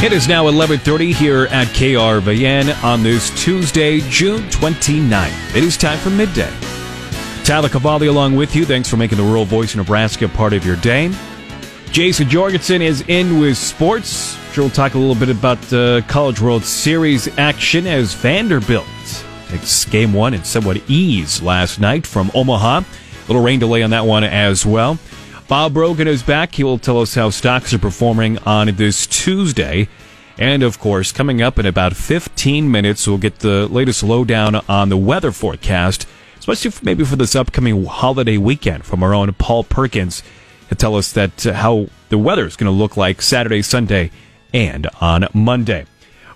It is now 11:30 here at KRVN on this Tuesday, June 29th. It is time for midday. Tyler Cavalli along with you. Thanks for making the rural voice of Nebraska part of your day. Jason Jorgensen is in with sports. Sure, we'll talk a little bit about the College World Series action as Vanderbilt takes game one in somewhat ease last night from Omaha. Little rain delay on that one as well. Bob Brogan is back. He will tell us how stocks are performing on this Tuesday. And of course, coming up in about 15 minutes, we'll get the latest lowdown on the weather forecast, especially maybe for this upcoming holiday weekend from our own Paul Perkins to tell us that uh, how the weather is going to look like Saturday, Sunday, and on Monday.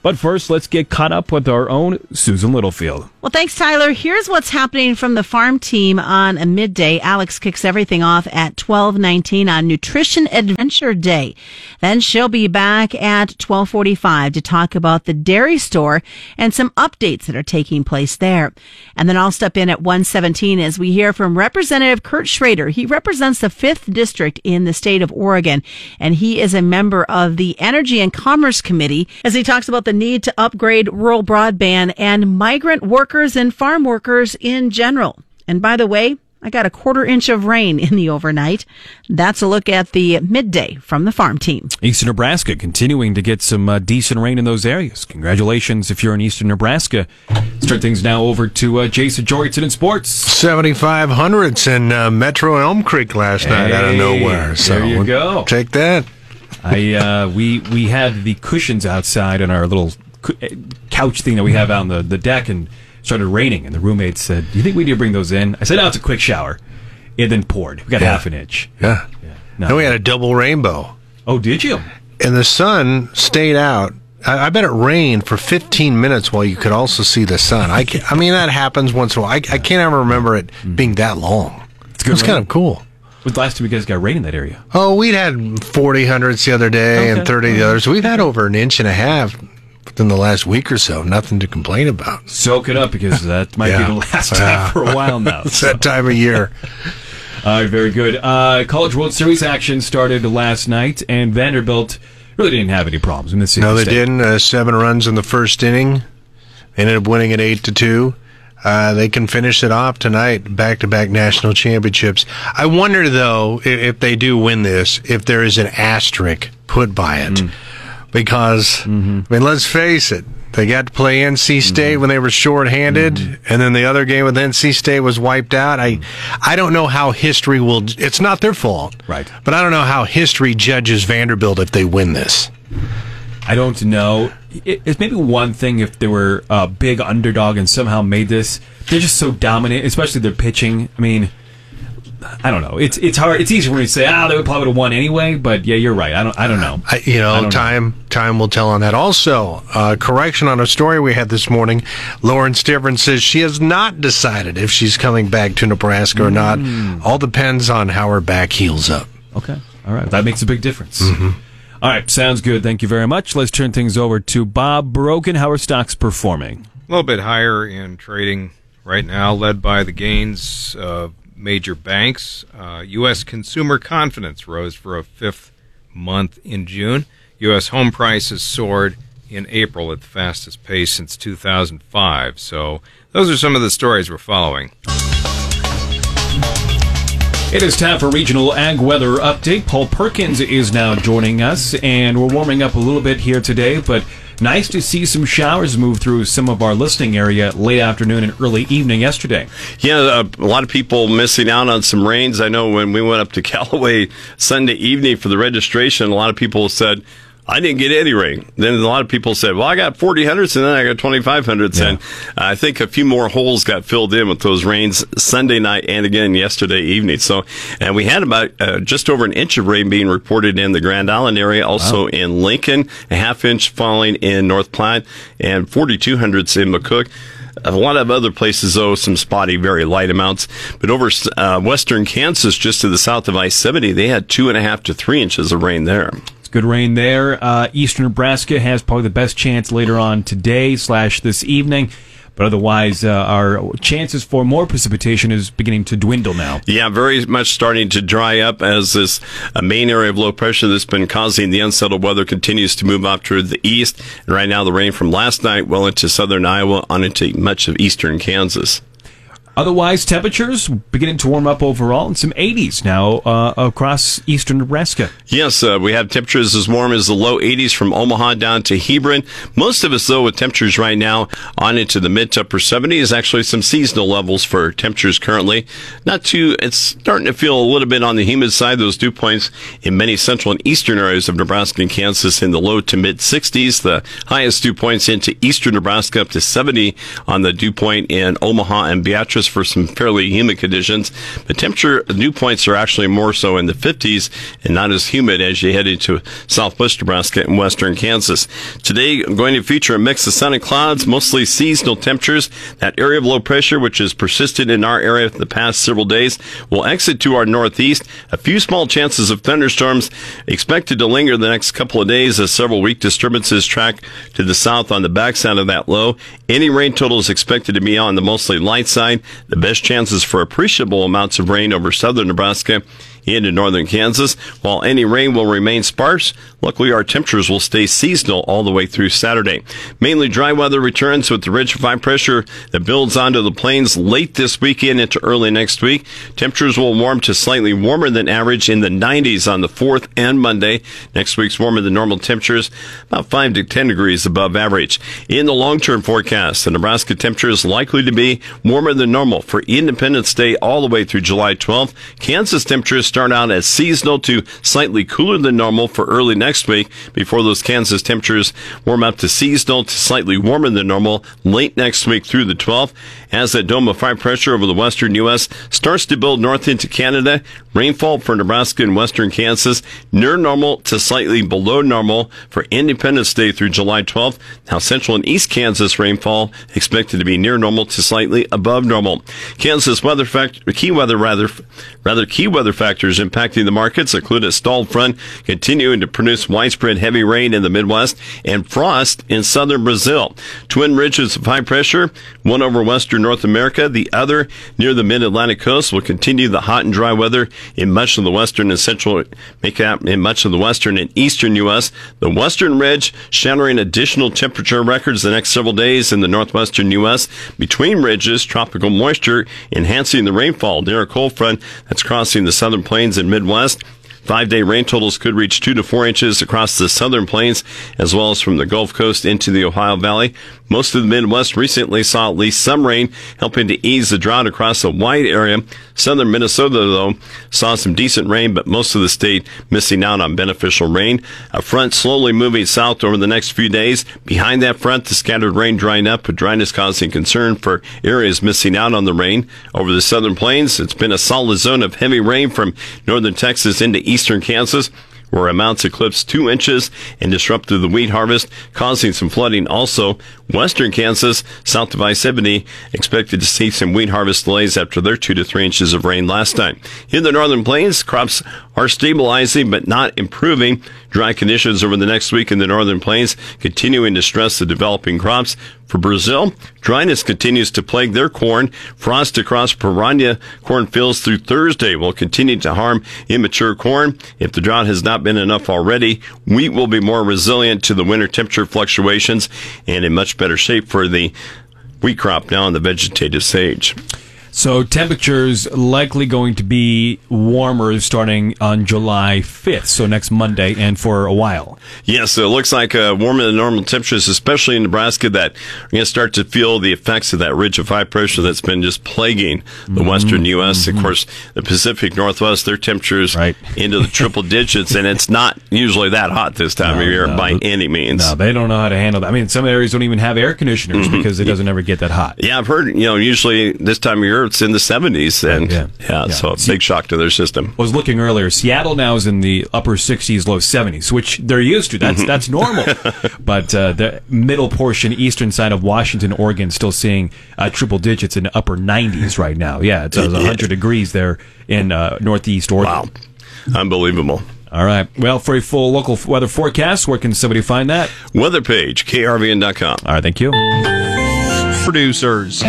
But first, let's get caught up with our own Susan Littlefield. Well, thanks, Tyler. Here's what's happening from the farm team on a midday. Alex kicks everything off at 1219 on Nutrition Adventure Day. Then she'll be back at 1245 to talk about the dairy store and some updates that are taking place there. And then I'll step in at 117 as we hear from Representative Kurt Schrader. He represents the 5th District in the state of Oregon, and he is a member of the Energy and Commerce Committee as he talks about the need to upgrade rural broadband and migrant workers and farm workers in general. And by the way, I got a quarter inch of rain in the overnight. That's a look at the midday from the farm team. Eastern Nebraska continuing to get some uh, decent rain in those areas. Congratulations if you're in Eastern Nebraska. Start things now over to uh, Jason Jorgensen in sports. 7,500s in uh, Metro Elm Creek last night hey, out of nowhere. So there you we'll go. Take that. I uh, we we had the cushions outside on our little couch thing that we have out on the, the deck and started raining, and the roommate said, "Do you think we need to bring those in?" I said, "No, it's a quick shower." It then poured. We got Yeah. half an inch. Yeah. Yeah. Then we had a double rainbow. Oh, did you? And the sun stayed out. I, I bet it rained for 15 minutes while you could also see the sun. I, I mean, that happens once in a while. I, I can't ever remember it being that long. It's good It's kind rain. of cool. The last time you guys got rain in that area? Oh, we'd had 40 hundreds the other day and 30 the others. We've had over an inch and a half within the last week or so. Nothing to complain about. Soak it up because that might Yeah. be the last Yeah. time for a while now. It's that time of year. All right, very good. Uh, College World Series action started last night, and Vanderbilt really didn't have any problems in this. No, they didn't. Uh, seven runs in the first inning. They ended up winning at eight to two. Uh, they can finish it off tonight, back-to-back national championships. I wonder, though, if, if they do win this, if there is an asterisk put by it, mm. because mm-hmm. I mean, let's face it, they got to play NC mm-hmm. State when they were shorthanded, mm-hmm. and then the other game with NC State was wiped out. I, I don't know how history will. It's not their fault, Right. But I don't know how history judges Vanderbilt if they win this. I don't know. It, it's maybe one thing if they were a big underdog and somehow made this. They're just so dominant, especially their pitching. I mean, I don't know. It's it's hard. It's easy for me to say, ah, they would probably have won anyway. But yeah, you're right. I don't. I don't know. I, you know, don't know. time time will tell on that. Also, uh, correction on a story we had this morning. Lauren Stivrins says she has not decided if she's coming back to Nebraska or not. Mm. All depends on how her back heals up. Okay. All right. That makes a big difference. Mm-hmm. All right. Sounds good. Thank you very much. Let's turn things over to Bob Brogan. How are stocks performing? A little bit higher in trading right now, led by the gains of major banks. Uh, U.S. consumer confidence rose for a fifth month in June. U.S. home prices soared in April at the fastest pace since 2005. So those are some of the stories we're following. It is time for regional ag weather update. Paul Perkins is now joining us, and we're warming up a little bit here today, but nice to see some showers move through some of our listening area late afternoon and early evening yesterday. Yeah, uh, a lot of people missing out on some rains. I know when we went up to Callaway Sunday evening for the registration, a lot of people said, I didn't get any rain. Then a lot of people said, well, I got 40 hundredths and then I got 25 hundredths. Yeah. And I think a few more holes got filled in with those rains Sunday night and again yesterday evening. So, and we had about uh, just over an inch of rain being reported in the Grand Island area, also in Lincoln, a half inch falling in North Platte, and 42 hundredths in McCook. A lot of other places, though, some spotty, very light amounts. But over uh, western Kansas, just to the south of I 70, they had two and a half to three inches of rain there. Good rain there. Uh, Eastern Nebraska has probably the best chance later on today slash this evening. but otherwise, uh, our chances for more precipitation is beginning to dwindle now. Yeah, very much starting to dry up as this uh, main area of low pressure that's been causing the unsettled weather continues to move off toward the east. And right now, the rain from last night well into southern Iowa on into much of eastern Kansas. Otherwise, temperatures beginning to warm up overall and some 80s now uh, across eastern Nebraska. Yes, uh, we have temperatures as warm as the low 80s from Omaha down to Hebron. Most of us, though, with temperatures right now on into the mid to upper 70s, actually some seasonal levels for temperatures currently. Not too, it's starting to feel a little bit on the humid side. Those dew points in many central and eastern areas of Nebraska and Kansas in the low to mid 60s. The highest dew points into eastern Nebraska up to 70 on the dew point in Omaha and Beatrice for some fairly humid conditions. The temperature dew points are actually more so in the 50s and not as humid as you head into southwest Nebraska and western Kansas. Today, I'm going to feature a mix of sun and clouds, mostly seasonal temperatures. That area of low pressure, which has persisted in our area for the past several days, will exit to our northeast. A few small chances of thunderstorms expected to linger the next couple of days as several weak disturbances track to the south on the backside of that low. Any rain total is expected to be on the mostly light side. The best chances for appreciable amounts of rain over southern Nebraska into northern Kansas. While any rain will remain sparse, luckily our temperatures will stay seasonal all the way through Saturday. Mainly dry weather returns with the ridge of high pressure that builds onto the plains late this weekend into early next week. Temperatures will warm to slightly warmer than average in the 90s on the 4th and Monday. Next week's warmer than normal temperatures, about 5 to 10 degrees above average. In the long-term forecast, the Nebraska temperature is likely to be warmer than normal for Independence Day all the way through July 12th. Kansas temperatures start out as seasonal to slightly cooler than normal for early next week before those Kansas temperatures warm up to seasonal to slightly warmer than normal late next week through the 12th. As that dome of high pressure over the western U.S. starts to build north into Canada, rainfall for Nebraska and western Kansas near normal to slightly below normal for Independence Day through July 12th. Now central and east Kansas rainfall expected to be near normal to slightly above normal. Kansas weather key weather rather, rather key weather factors impacting the markets include a stalled front continuing to produce widespread heavy rain in the Midwest and frost in southern Brazil. Twin ridges of high pressure, one over western North America, the other near the mid-Atlantic coast will continue the hot and dry weather in much of the western and central, make up in much of the western and eastern U.S. The western ridge shattering additional temperature records the next several days in the northwestern U.S. Between ridges, tropical moisture enhancing the rainfall near a cold front that's crossing the southern plains and Midwest. Five day rain totals could reach two to four inches across the southern plains, as well as from the Gulf Coast into the Ohio Valley. Most of the Midwest recently saw at least some rain, helping to ease the drought across a wide area. Southern Minnesota, though, saw some decent rain, but most of the state missing out on beneficial rain. A front slowly moving south over the next few days. Behind that front, the scattered rain drying up, but dryness causing concern for areas missing out on the rain. Over the southern plains, it's been a solid zone of heavy rain from northern Texas into eastern Kansas where amounts eclipsed two inches and disrupted the wheat harvest, causing some flooding. Also, western Kansas, south of I-70, expected to see some wheat harvest delays after their two to three inches of rain last night. In the northern plains, crops are stabilizing but not improving. Dry conditions over the next week in the northern plains continuing to stress the developing crops. For Brazil, dryness continues to plague their corn. Frost across Paraná cornfields through Thursday will continue to harm immature corn. If the drought has not been enough already, wheat will be more resilient to the winter temperature fluctuations and in much better shape for the wheat crop now in the vegetative stage. So temperatures likely going to be warmer starting on July 5th, so next Monday and for a while. Yes, it looks like uh, warmer than normal temperatures, especially in Nebraska, that we're going to start to feel the effects of that ridge of high pressure that's been just plaguing the Mm-hmm. western U.S. Of course, the Pacific Northwest, their temperatures Right. into the triple digits, and it's not usually that hot this time of year no. by any means. No, they don't know how to handle that. I mean, some areas don't even have air conditioners Mm-hmm. because it doesn't ever get that hot. Yeah, I've heard, you know, usually this time of year it's in the 70s, and Yeah. yeah, Yeah. so a big shock to their system. I was looking earlier. Seattle now is in the upper 60s, low 70s, which they're used to. That's that's normal. but uh, the middle portion, eastern side of Washington, Oregon, still seeing uh, triple digits in the upper 90s right now. Yeah, it's uh, 100 degrees there in uh, northeast Oregon. Wow. Unbelievable. All right. Well, for a full local weather forecast, where can somebody find that? Weather page, krvn.com. All right. Thank you. producers.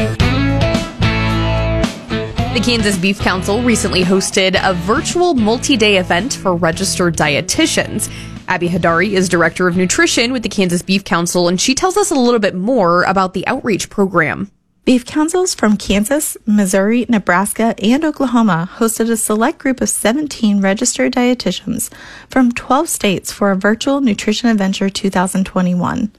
The Kansas Beef Council recently hosted a virtual multi day event for registered dietitians. Abby Heidari is Director of Nutrition with the Kansas Beef Council, and she tells us a little bit more about the outreach program. Beef councils from Kansas, Missouri, Nebraska, and Oklahoma hosted a select group of 17 registered dietitians from 12 states for a virtual Nutrition Adventure 2021.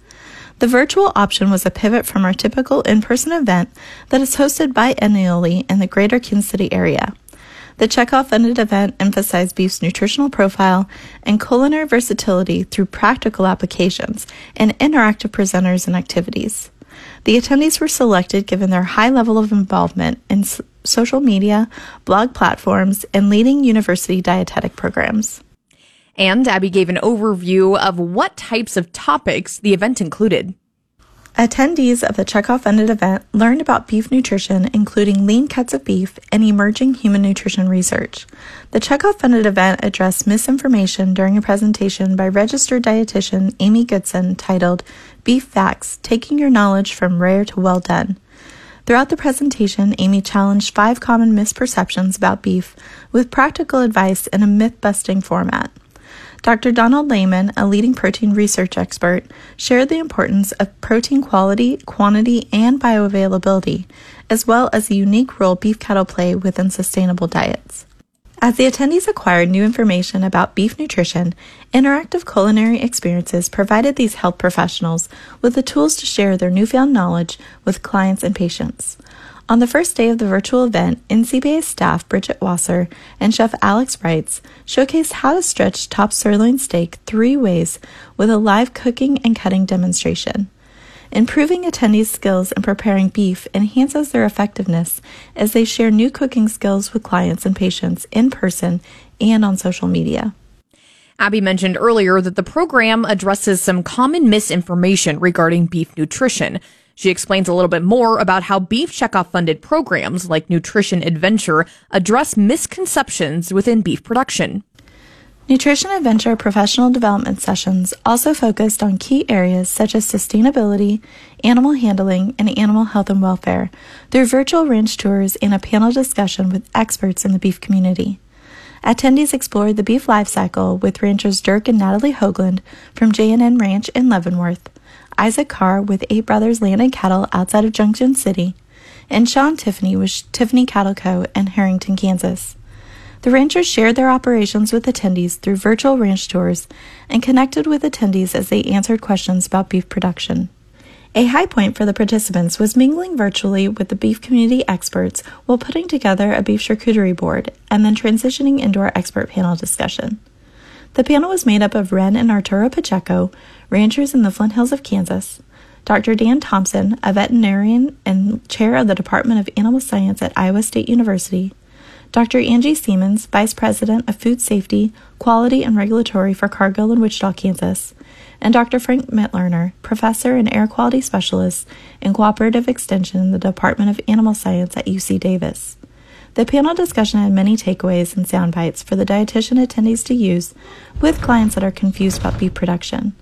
The virtual option was a pivot from our typical in person event that is hosted biennially in the greater Kansas City area. The checkoff funded event emphasized beef's nutritional profile and culinary versatility through practical applications and interactive presenters and activities. The attendees were selected given their high level of involvement in social media, blog platforms, and leading university dietetic programs. And Abby gave an overview of what types of topics the event included. Attendees of the checkoff funded event learned about beef nutrition, including lean cuts of beef and emerging human nutrition research. The checkoff funded event addressed misinformation during a presentation by registered dietitian Amy Goodson titled Beef Facts Taking Your Knowledge from Rare to Well Done. Throughout the presentation, Amy challenged five common misperceptions about beef with practical advice in a myth busting format. Dr. Donald Layman, a leading protein research expert, shared the importance of protein quality, quantity, and bioavailability, as well as the unique role beef cattle play within sustainable diets. As the attendees acquired new information about beef nutrition, interactive culinary experiences provided these health professionals with the tools to share their newfound knowledge with clients and patients. On the first day of the virtual event, NCBA staff Bridget Wasser and chef Alex Wrights showcased how to stretch top sirloin steak three ways with a live cooking and cutting demonstration. Improving attendees' skills in preparing beef enhances their effectiveness as they share new cooking skills with clients and patients in person and on social media. Abby mentioned earlier that the program addresses some common misinformation regarding beef nutrition. She explains a little bit more about how Beef Checkoff funded programs like Nutrition Adventure address misconceptions within beef production. Nutrition Adventure professional development sessions also focused on key areas such as sustainability, animal handling, and animal health and welfare through virtual ranch tours and a panel discussion with experts in the beef community. Attendees explored the beef life cycle with ranchers Dirk and Natalie Hoagland from J&N Ranch in Leavenworth, Isaac Carr with Eight Brothers Land and Cattle outside of Junction City, and Sean Tiffany with Tiffany Cattle Co. in Herington, Kansas. The ranchers shared their operations with attendees through virtual ranch tours and connected with attendees as they answered questions about beef production. A high point for the participants was mingling virtually with the beef community experts while putting together a beef charcuterie board and then transitioning into our expert panel discussion. The panel was made up of Ren and Arturo Pacheco, ranchers in the Flint Hills of Kansas, Dr. Dan Thompson, a veterinarian and chair of the Department of Animal Science at Iowa State University, Dr. Angie Siemens, Vice President of Food Safety, Quality, and Regulatory for Cargill in Wichita, Kansas, and Dr. Frank Mitloehner, Professor and Air Quality Specialist in Cooperative Extension in the Department of Animal Science at UC Davis. The panel discussion had many takeaways and sound bites for the dietitian attendees to use with clients that are confused about beef production.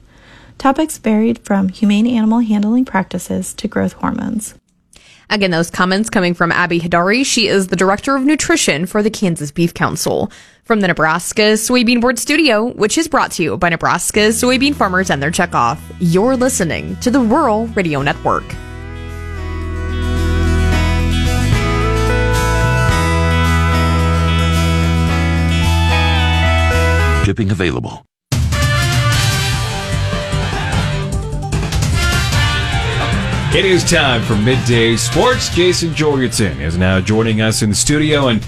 Topics varied from humane animal handling practices to growth hormones. Again, those comments coming from Abby Heidari. She is the Director of Nutrition for the Kansas Beef Council. From the Nebraska Soybean Board Studio, which is brought to you by Nebraska soybean farmers and their checkoff, you're listening to the Rural Radio Network. Shipping available. It is time for midday sports. Jason Jorgensen is now joining us in the studio, and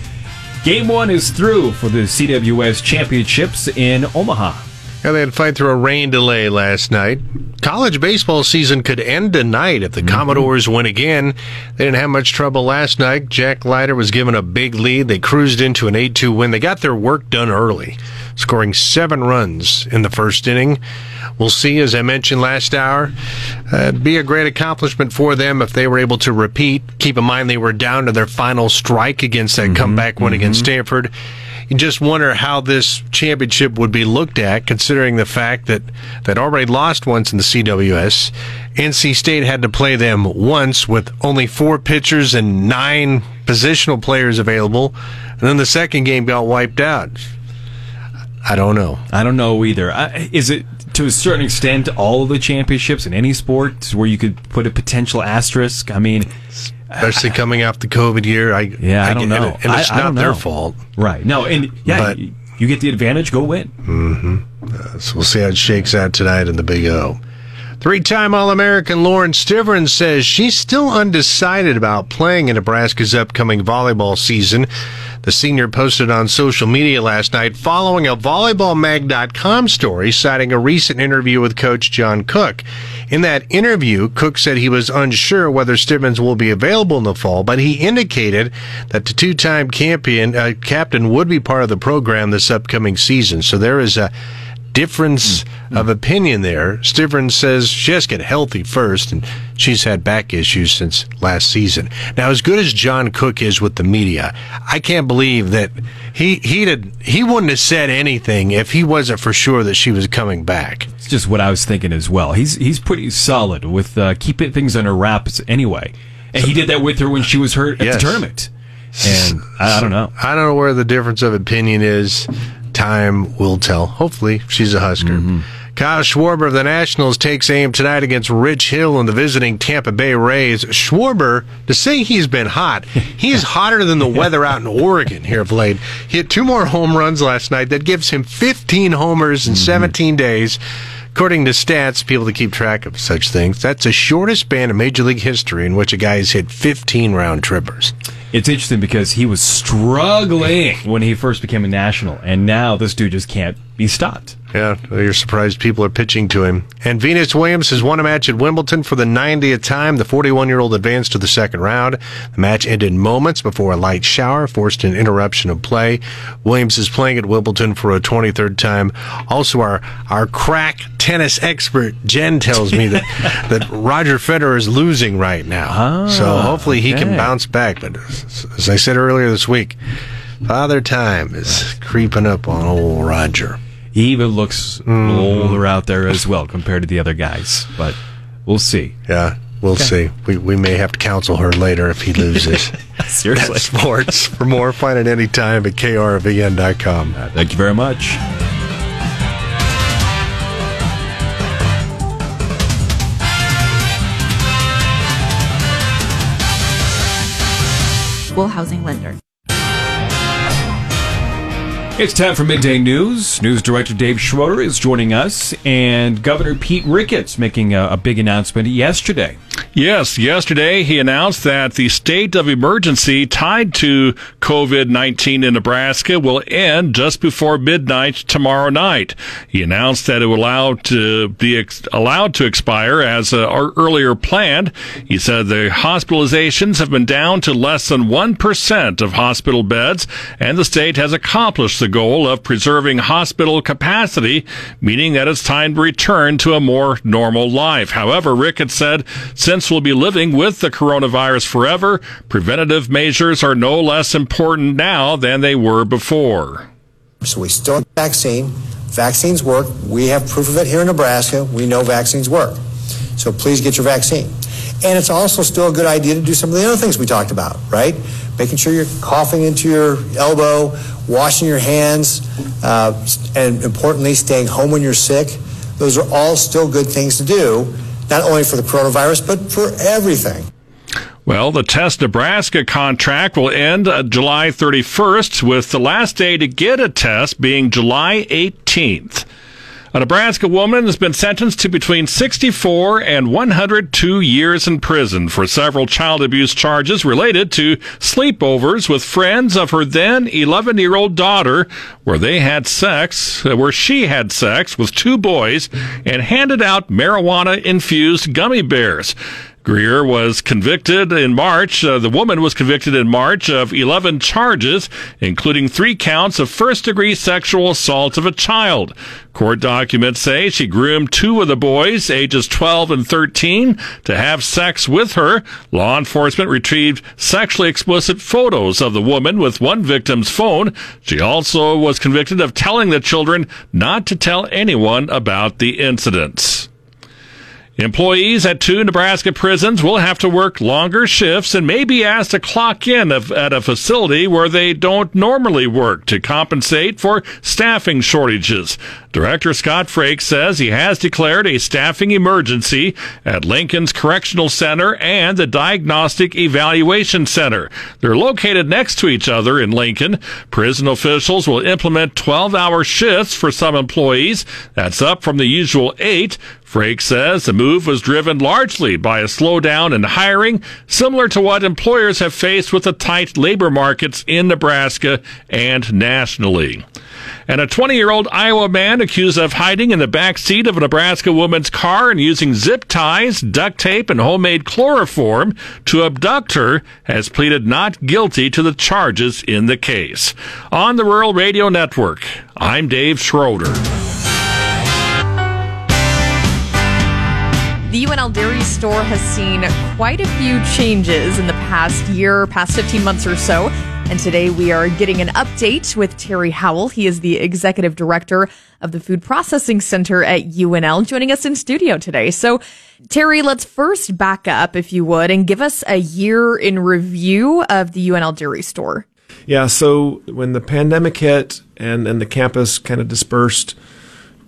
game one is through for the CWS Championships in Omaha. Yeah, they had to fight through a rain delay last night. College baseball season could end tonight if the Commodores win again. They didn't have much trouble last night. Jack Leiter was given a big lead. They cruised into an 8 2 win. They got their work done early, scoring seven runs in the first inning. We'll see, as I mentioned last hour, uh, be a great accomplishment for them if they were able to repeat. Keep in mind they were down to their final strike against that comeback win against Stanford. You just wonder how this championship would be looked at, considering the fact that that already lost once in the CWS. NC State had to play them once with only four pitchers and nine positional players available, and then the second game got wiped out. I don't know. I don't know either. I, is it to a certain extent all of the championships in any sport where you could put a potential asterisk? I mean, especially coming off the COVID year. I yeah, I, I don't know, and, and it's I, not I their fault, right? No, and yeah, But- you, you get the advantage, go win. Mm-hmm. Uh, so we'll see how it shakes out tonight in the Big O. Three-time All-American Lauren Stivrins says she's still undecided about playing in Nebraska's upcoming volleyball season. The senior posted on social media last night following a volleyballmag.com story citing a recent interview with coach John Cook. In that interview, Cook said he was unsure whether Stivrins will be available in the fall, but he indicated that the two-time champion uh, captain would be part of the program this upcoming season. So there is a difference of opinion there. Stivrins says she has to get healthy first, and she's had back issues since last season. Now, as good as John Cook is with the media, I can't believe that he he did he wouldn't have said anything if he wasn't for sure that she was coming back. It's just what I was thinking as well. He's he's pretty solid with uh, keeping things under wraps anyway, and he did that with her when she was hurt at Yes. the tournament. And I, I don't know. I don't know where the difference of opinion is. Time will tell. Hopefully, she's a Husker. Mm-hmm. Kyle Schwarber of the Nationals takes aim tonight against Rich Hill and the visiting Tampa Bay Rays. Schwarber, to say he's been hot, he's hotter than the weather out in Oregon here of late. He hit two more home runs last night. That gives him 15 homers in 17 days. According to stats, people that keep track of such things, that's the shortest span in Major League history in which a guy has hit 15 round trippers. It's interesting because he was struggling when he first became a national, and now this dude just can't be stopped. Yeah, you're surprised people are pitching to him. And Venus Williams has won a match at Wimbledon for the 90th time. The 41 year old advanced to the second round. The match ended moments before a light shower forced an interruption of play. Williams is playing at Wimbledon for a 23rd time. Also, our, our crack tennis expert, Jen, tells me that, that Roger Federer is losing right now. Ah, so hopefully he can bounce back. But as I said earlier this week, Father Time is creeping up on old Roger. He even looks Mm-hmm. older out there as well compared to the other guys, but we'll see. Yeah, we'll see. We, we may have to counsel her later if he loses. Seriously. That's sports. For more, find it anytime at krvn.com. Thank you very much. Equal housing lender. It's time for midday news. News director Dave Schroeder is joining us, and Governor Pete Ricketts making a, a big announcement yesterday. Yes, yesterday he announced that the state of emergency tied to COVID 19 in Nebraska will end just before midnight tomorrow night. He announced that it will allow to be ex- allowed to expire as uh, earlier planned. He said the hospitalizations have been down to less than 1% of hospital beds, and the state has accomplished the goal of preserving hospital capacity, meaning that it's time to return to a more normal life. However, Ricketts said since we'll be living with the coronavirus forever, preventative measures are no less important now than they were before. So we still have vaccine. Vaccines work. We have proof of it here in Nebraska. We know vaccines work. So please get your vaccine. And it's also still a good idea to do some of the other things we talked about, right? Making sure you're coughing into your elbow, washing your hands, uh, and importantly, staying home when you're sick. Those are all still good things to do, not only for the coronavirus, but for everything. Well, the Test Nebraska contract will end uh, July 31st, with the last day to get a test being July 18th. A Nebraska woman has been sentenced to between 64 and 102 years in prison for several child abuse charges related to sleepovers with friends of her then 11 year old daughter, where they had sex, where she had sex with two boys and handed out marijuana infused gummy bears. Greer was convicted in March. Uh, the woman was convicted in March of 11 charges, including three counts of first degree sexual assault of a child. Court documents say she groomed two of the boys, ages 12 and 13, to have sex with her. Law enforcement retrieved sexually explicit photos of the woman with one victim's phone. She also was convicted of telling the children not to tell anyone about the incidents. Employees at two Nebraska prisons will have to work longer shifts and may be asked to clock in at a facility where they don't normally work to compensate for staffing shortages. Director Scott Frakes says he has declared a staffing emergency at Lincoln's Correctional Center and the Diagnostic Evaluation Center. They're located next to each other in Lincoln. Prison officials will implement 12 hour shifts for some employees. That's up from the usual eight. Frakes says the move was driven largely by a slowdown in hiring, similar to what employers have faced with the tight labor markets in Nebraska and nationally. And a 20 year old Iowa man accused of hiding in the back seat of a Nebraska woman's car and using zip ties, duct tape, and homemade chloroform to abduct her has pleaded not guilty to the charges in the case. On the Rural Radio Network, I'm Dave Schroeder. The UNL Dairy Store has seen quite a few changes in the past year, past 15 months or so. And today we are getting an update with Terry Howell. He is the executive director of the Food Processing Center at UNL, joining us in studio today. So, Terry, let's first back up, if you would, and give us a year in review of the UNL Dairy Store. Yeah, so when the pandemic hit and, and the campus kind of dispersed,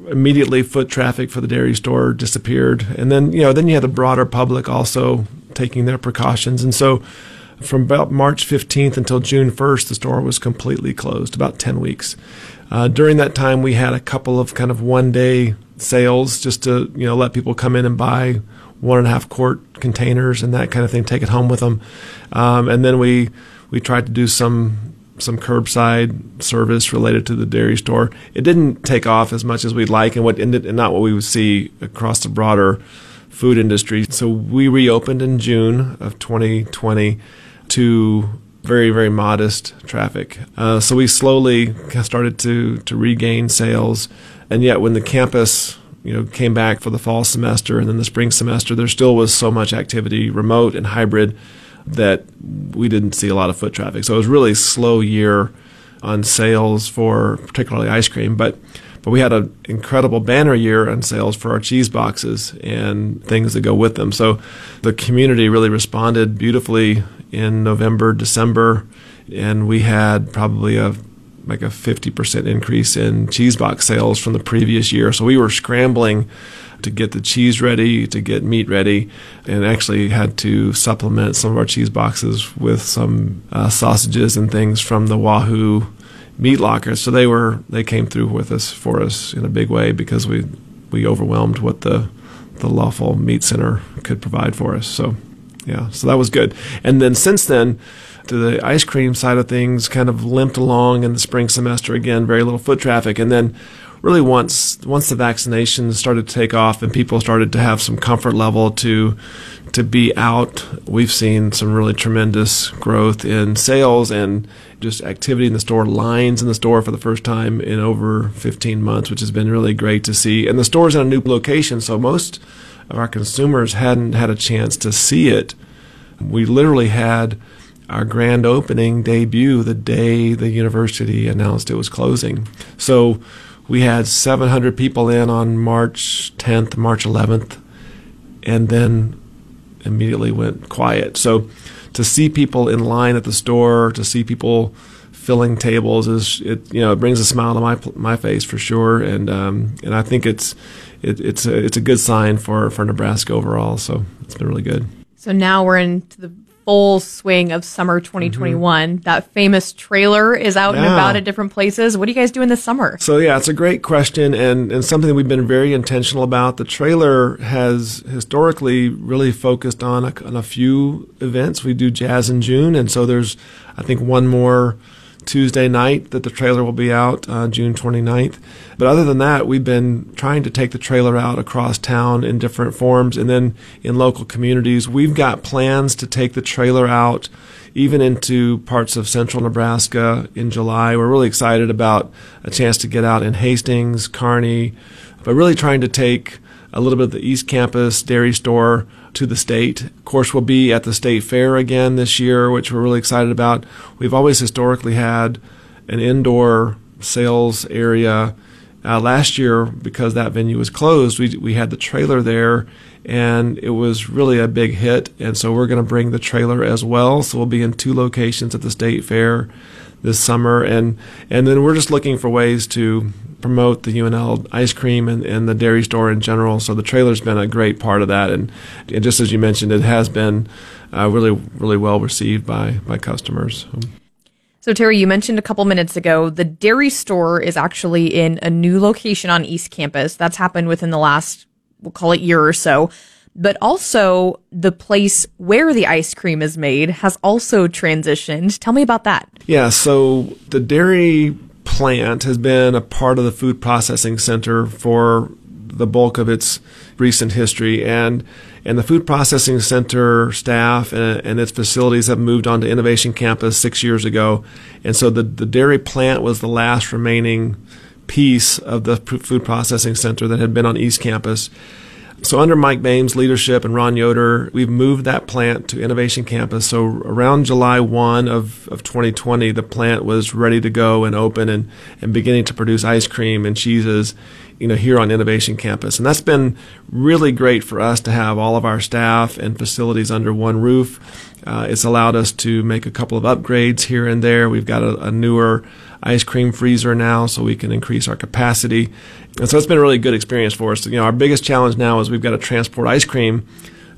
immediately foot traffic for the dairy store disappeared. And then, you know, then you had the broader public also taking their precautions. And so from about March 15th until June 1st, the store was completely closed, about 10 weeks. Uh, during that time, we had a couple of kind of one day sales just to, you know, let people come in and buy one and a half quart containers and that kind of thing, take it home with them. Um, and then we, we tried to do some some curbside service related to the dairy store. It didn't take off as much as we'd like, and what ended, and not what we would see across the broader food industry. So we reopened in June of 2020 to very very modest traffic. Uh, so we slowly started to to regain sales, and yet when the campus you know came back for the fall semester and then the spring semester, there still was so much activity, remote and hybrid that we didn't see a lot of foot traffic. So it was really slow year on sales for particularly ice cream, but but we had an incredible banner year on sales for our cheese boxes and things that go with them. So the community really responded beautifully in November, December, and we had probably a like a 50% increase in cheese box sales from the previous year. So we were scrambling to get the cheese ready, to get meat ready, and actually had to supplement some of our cheese boxes with some uh, sausages and things from the Wahoo meat lockers. So they were they came through with us for us in a big way because we we overwhelmed what the the Loeffel meat center could provide for us. So yeah, so that was good. And then since then, the ice cream side of things, kind of limped along in the spring semester again, very little foot traffic, and then really once once the vaccinations started to take off and people started to have some comfort level to to be out, we've seen some really tremendous growth in sales and just activity in the store, lines in the store for the first time in over 15 months, which has been really great to see. And the store's in a new location, so most of our consumers hadn't had a chance to see it. We literally had our grand opening debut the day the university announced it was closing. So we had 700 people in on March 10th, March 11th, and then immediately went quiet. So to see people in line at the store, to see people filling tables is it you know it brings a smile to my my face for sure, and um, and I think it's it, it's a it's a good sign for for Nebraska overall. So it's been really good. So now we're into the full swing of summer 2021. Mm-hmm. That famous trailer is out yeah. and about at different places. What are you guys doing this summer? So yeah, it's a great question and, and something that we've been very intentional about. The trailer has historically really focused on a, on a few events. We do jazz in June, and so there's I think one more Tuesday night that the trailer will be out, uh, June 29th. But other than that, we've been trying to take the trailer out across town in different forms and then in local communities. We've got plans to take the trailer out even into parts of central Nebraska in July. We're really excited about a chance to get out in Hastings, Kearney, but really trying to take a little bit of the East Campus dairy store to the state. Of course, we'll be at the state fair again this year, which we're really excited about. We've always historically had an indoor sales area. Uh, last year, because that venue was closed, we we had the trailer there, and it was really a big hit. And so we're going to bring the trailer as well. So we'll be in two locations at the state fair this summer, and and then we're just looking for ways to promote the UNL ice cream and, and the dairy store in general. So the trailer's been a great part of that, and, and just as you mentioned, it has been uh, really really well received by by customers. So, Terry, you mentioned a couple minutes ago the dairy store is actually in a new location on East Campus. That's happened within the last, we'll call it year or so. But also, the place where the ice cream is made has also transitioned. Tell me about that. Yeah, so the dairy plant has been a part of the food processing center for the bulk of its recent history and and the food processing center staff and, and, its facilities have moved on to innovation campus six years ago and so the, the dairy plant was the last remaining piece of the food processing center that had been on east campus so under Mike Boehm's leadership and Ron Yoder, we've moved that plant to Innovation Campus. So around July 1 of, of 2020, the plant was ready to go and open and, and beginning to produce ice cream and cheeses, you know, here on Innovation Campus. And that's been really great for us to have all of our staff and facilities under one roof. Uh, it's allowed us to make a couple of upgrades here and there. We've got a, a newer ice cream freezer now so we can increase our capacity. And so it's been a really good experience for us. You know, our biggest challenge now is we've got to transport ice cream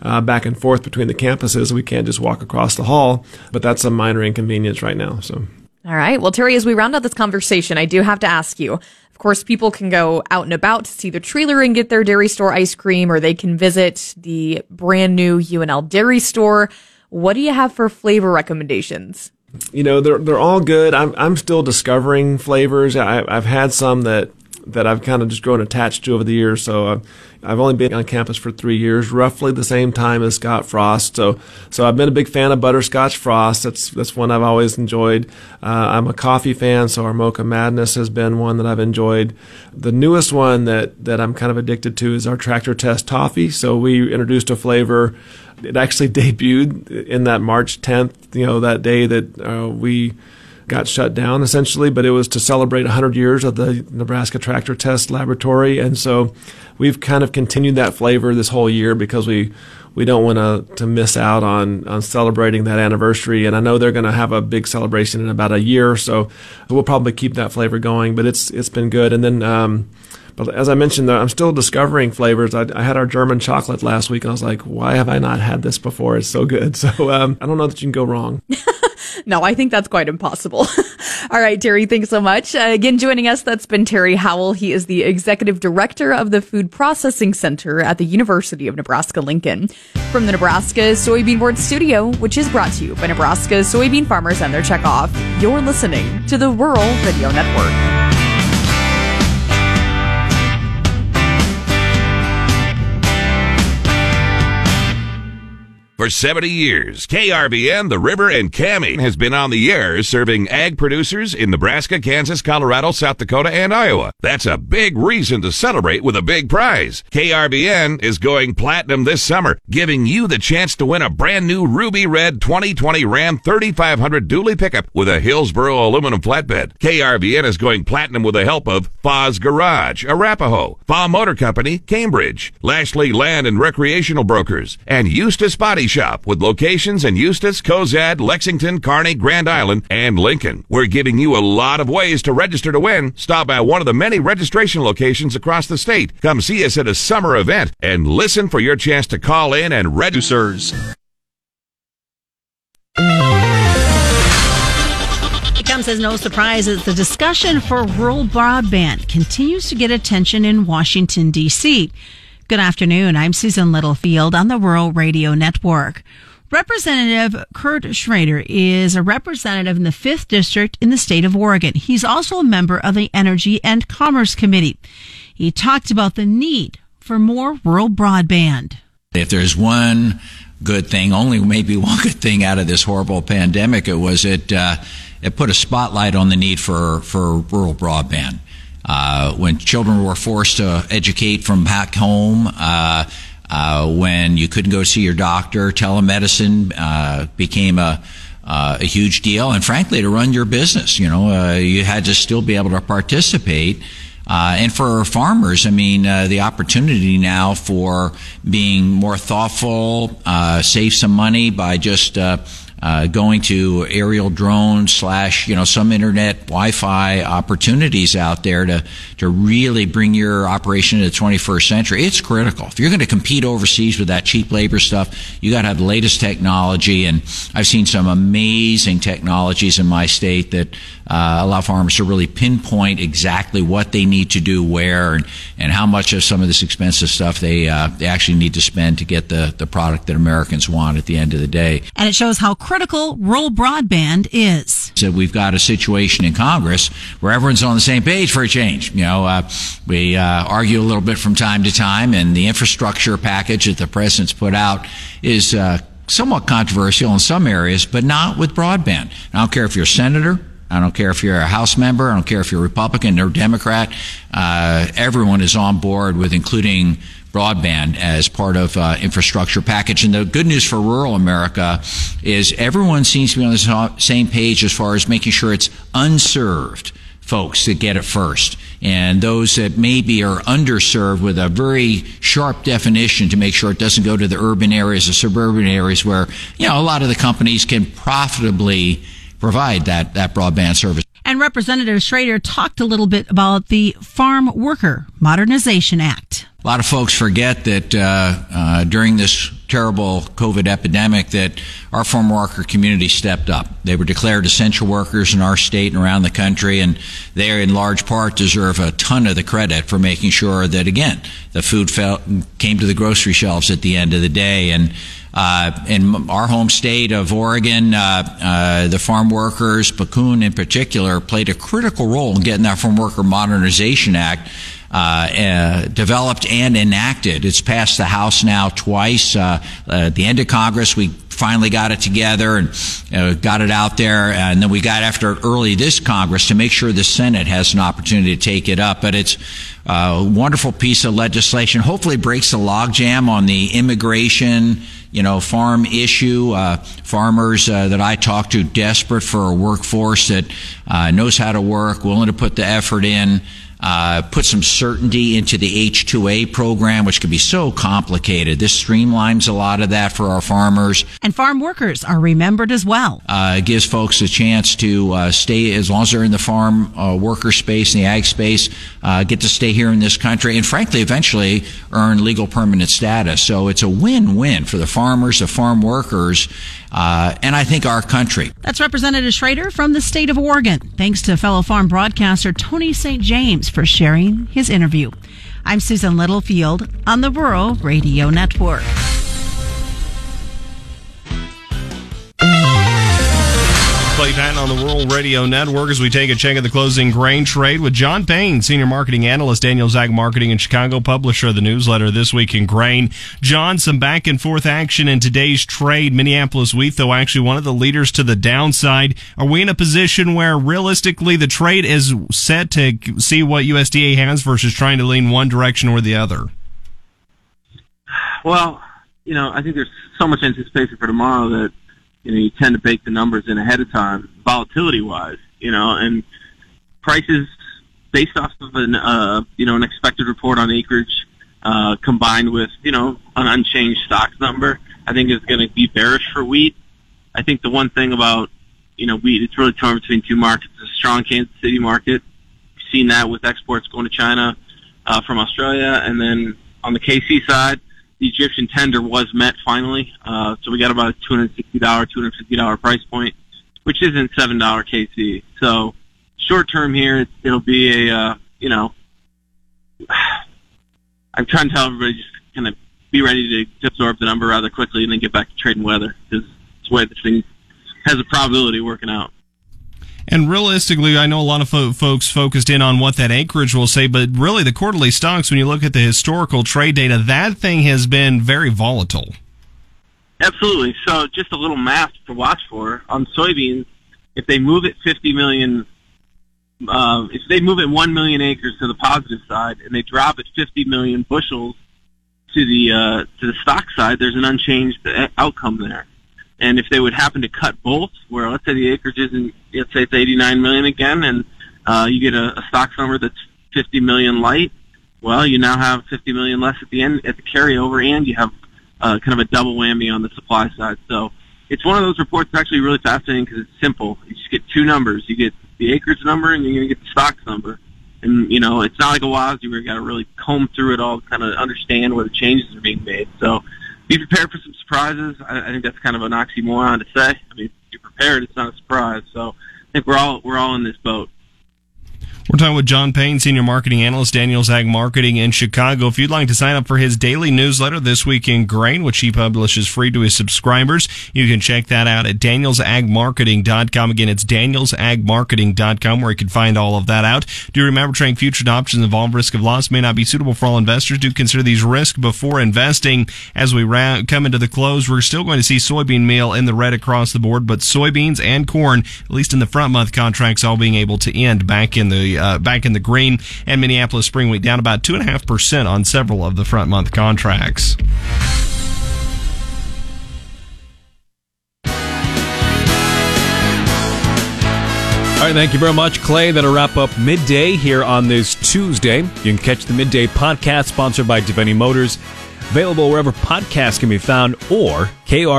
uh, back and forth between the campuses. We can't just walk across the hall, but that's a minor inconvenience right now. So. All right. Well, Terry, as we round out this conversation, I do have to ask you. Of course, people can go out and about to see the trailer and get their dairy store ice cream, or they can visit the brand new UNL dairy store. What do you have for flavor recommendations? You know they're they're all good. I'm I'm still discovering flavors. I, I've had some that that I've kind of just grown attached to over the years. So uh, I've only been on campus for three years, roughly the same time as Scott Frost. So so I've been a big fan of butterscotch frost. That's that's one I've always enjoyed. Uh, I'm a coffee fan, so our Mocha Madness has been one that I've enjoyed. The newest one that that I'm kind of addicted to is our Tractor Test toffee. So we introduced a flavor it actually debuted in that March 10th, you know, that day that uh, we got shut down essentially, but it was to celebrate 100 years of the Nebraska Tractor Test Laboratory. And so we've kind of continued that flavor this whole year because we we don't want to to miss out on on celebrating that anniversary. And I know they're going to have a big celebration in about a year, so we'll probably keep that flavor going. But it's it's been good. And then um, but as I mentioned, though, I'm still discovering flavors. I, I, had our German chocolate last week, and I was like, why have I not had this before? It's so good. So um, I don't know that you can go wrong. no, I think that's quite impossible. All right, Terry, thanks so much. Uh, again, joining us, that's been Terry Howell. He is the executive director of the Food Processing Center at the University of Nebraska Lincoln. From the Nebraska Soybean Board Studio, which is brought to you by Nebraska soybean farmers and their checkoff, you're listening to the Rural Radio Network. For 70 years, KRVN, The River, and KAMI has been on the air serving ag producers in Nebraska, Kansas, Colorado, South Dakota, and Iowa. That's a big reason to celebrate with a big prize. KRVN is going platinum this summer, giving you the chance to win a brand new ruby red 2020 Ram 3500 dually pickup with a Hillsboro aluminum flatbed. KRVN is going platinum with the help of Foz Garage, Arapahoe, Fa Motor Company, Cambridge, Lashley Land and Recreational Brokers, and Eustis Body Shop with locations in Eustis, Cozad, Lexington, Kearney, Grand Island, and Lincoln. We're giving you a lot of ways to register to win. Stop by one of the many registration locations across the state. Come see us at a summer event and listen for your chance to call in and register. It comes as no surprise that the discussion for rural broadband continues to get attention in Washington, D.C. Good afternoon. I'm Susan Littlefield on the Rural Radio Network. Representative Kurt Schrader is a representative in the 5th District in the state of Oregon. He's also a member of the Energy and Commerce Committee. He talked about the need for more rural broadband. If there's one good thing, only maybe one good thing out of this horrible pandemic, it was it uh, it put a spotlight on the need for for rural broadband. Uh, when children were forced to educate from back home, uh, uh, when you couldn't go see your doctor, telemedicine uh, became a uh, a huge deal, and frankly, to run your business, you know, uh, you had to still be able to participate. And for farmers, I mean, the opportunity now for being more thoughtful, save some money by just uh, going to aerial drones slash you know some internet Wi-Fi opportunities out there to to really bring your operation to the 21st century. It's critical. If you're going to compete overseas with that cheap labor stuff, you got to have the latest technology. And I've seen some amazing technologies in my state that uh, allow farmers to really pinpoint exactly what they need to do where and, and how much of some of this expensive stuff they uh, they actually need to spend to get the the product that Americans want at the end of the day. And it shows how critical rural broadband is. So we've got a situation in Congress where everyone's on the same page for a change. You know, uh, we uh, argue a little bit from time to time, and the infrastructure package that the president's put out is uh, somewhat controversial in some areas, but not with broadband. I don't care if you're a senator. I don't care if you're a House member. I don't care if you're a Republican or Democrat. Uh, everyone is on board with including broadband as part of uh, infrastructure package. And the good news for rural America is everyone seems to be on the same page as far as making sure it's unserved folks that get it first. And those that maybe are underserved with a very sharp definition to make sure it doesn't go to the urban areas or suburban areas where, you know, a lot of the companies can profitably provide that, that broadband service. And Representative Schrader talked a little bit about the Farm Worker Modernization Act. A lot of folks forget that uh, uh, during this terrible COVID epidemic, that our farm worker community stepped up. They were declared essential workers in our state and around the country, and they, in large part, deserve a ton of the credit for making sure that, again, the food fell, came to the grocery shelves at the end of the day. And uh, in our home state of Oregon, uh, uh, the farm workers, Bakun in particular, played a critical role in getting that Farm Worker Modernization Act uh, uh, developed and enacted. It's passed the House now twice. Uh, at the end of Congress, we finally got it together and uh, got it out there. And then we got after early this Congress to make sure the Senate has an opportunity to take it up. But it's a wonderful piece of legislation. Hopefully breaks the logjam on the immigration, you know, farm issue. Uh, farmers uh, that I talk to desperate for a workforce that uh, knows how to work, willing to put the effort in uh, put some certainty into the H2A program, which can be so complicated. This streamlines a lot of that for our farmers. And farm workers are remembered as well. Uh, it gives folks a chance to uh, stay, as long as they're in the farm uh, worker space, in the ag space, uh, get to stay here in this country, and frankly, eventually earn legal permanent status. So it's a win-win for the farmers, the farm workers, uh, and I think our country. That's Representative Schrader from the state of Oregon. Thanks to fellow farm broadcaster Tony St. James for sharing his interview. I'm Susan Littlefield on the Rural Radio Network. Clay Patton on the Rural Radio Network as we take a check at the closing grain trade with John Payne, Senior Marketing Analyst, Daniel Ag Marketing in Chicago, publisher of the newsletter This Week in Grain. John, some back and forth action in today's trade. Minneapolis wheat, though, actually one of the leaders to the downside. Are we in a position where realistically the trade is set to see what USDA has versus trying to lean one direction or the other? Well, you know, I think there's so much anticipation for tomorrow that you know, you tend to bake the numbers in ahead of time, volatility wise, you know, and prices based off of an, uh, you know, an expected report on acreage, uh, combined with, you know, an unchanged stock number, I think is going to be bearish for wheat. I think the one thing about, you know, wheat, it's really torn between two markets, a strong Kansas City market. We've seen that with exports going to China, uh, from Australia. And then on the KC side, the Egyptian tender was met finally. Uh, so we got about 260 $200, $250 price point, which isn't $7 KC. So short term here, it'll be a, uh, you know, I'm trying to tell everybody just kind of be ready to absorb the number rather quickly and then get back to trading weather because it's the way this thing has a probability working out. And realistically, I know a lot of fo- folks focused in on what that acreage will say, but really the quarterly stocks, when you look at the historical trade data, that thing has been very volatile. Absolutely. So just a little math to watch for on soybeans. If they move it 50 million, uh, if they move it 1 million acres to the positive side and they drop it 50 million bushels to the uh, to the stock side, there's an unchanged outcome there. And if they would happen to cut both, where let's say the acreage isn't, let's say it's 89 million again, and uh, you get a, a stock number that's 50 million light, well, you now have 50 million less at the end at the carryover, and you have uh, kind of a double whammy on the supply side. So it's one of those reports that's actually really fascinating because it's simple. You just get two numbers. You get the acreage number, and you're going to get the stocks number. And you know, it's not like a WASDE where you got to really comb through it all, to kind of understand where the changes are being made. So be prepared for some surprises. I, I think that's kind of an oxymoron to say. I mean, if you're prepared, it's not a surprise. So I think we're all we're all in this boat. We're talking with John Payne, Senior Marketing Analyst, Daniels Ag Marketing in Chicago. If you'd like to sign up for his daily newsletter, This Week in Grain, which he publishes free to his subscribers, you can check that out at danielsagmarketing.com. Again, it's danielsagmarketing.com where you can find all of that out. Do remember trading futures and options involve risk of loss may not be suitable for all investors. Do consider these risks before investing. As we ra- come into the close, we're still going to see soybean meal in the red across the board, but soybeans and corn, at least in the front month contracts, all being able to end back in the uh, back in the green, and Minneapolis spring wheat down about two and a half percent on several of the front month contracts. All right, thank you very much, Clay. That'll wrap up midday here on this Tuesday. You can catch the midday podcast sponsored by Devaney Motors, available wherever podcasts can be found or KR.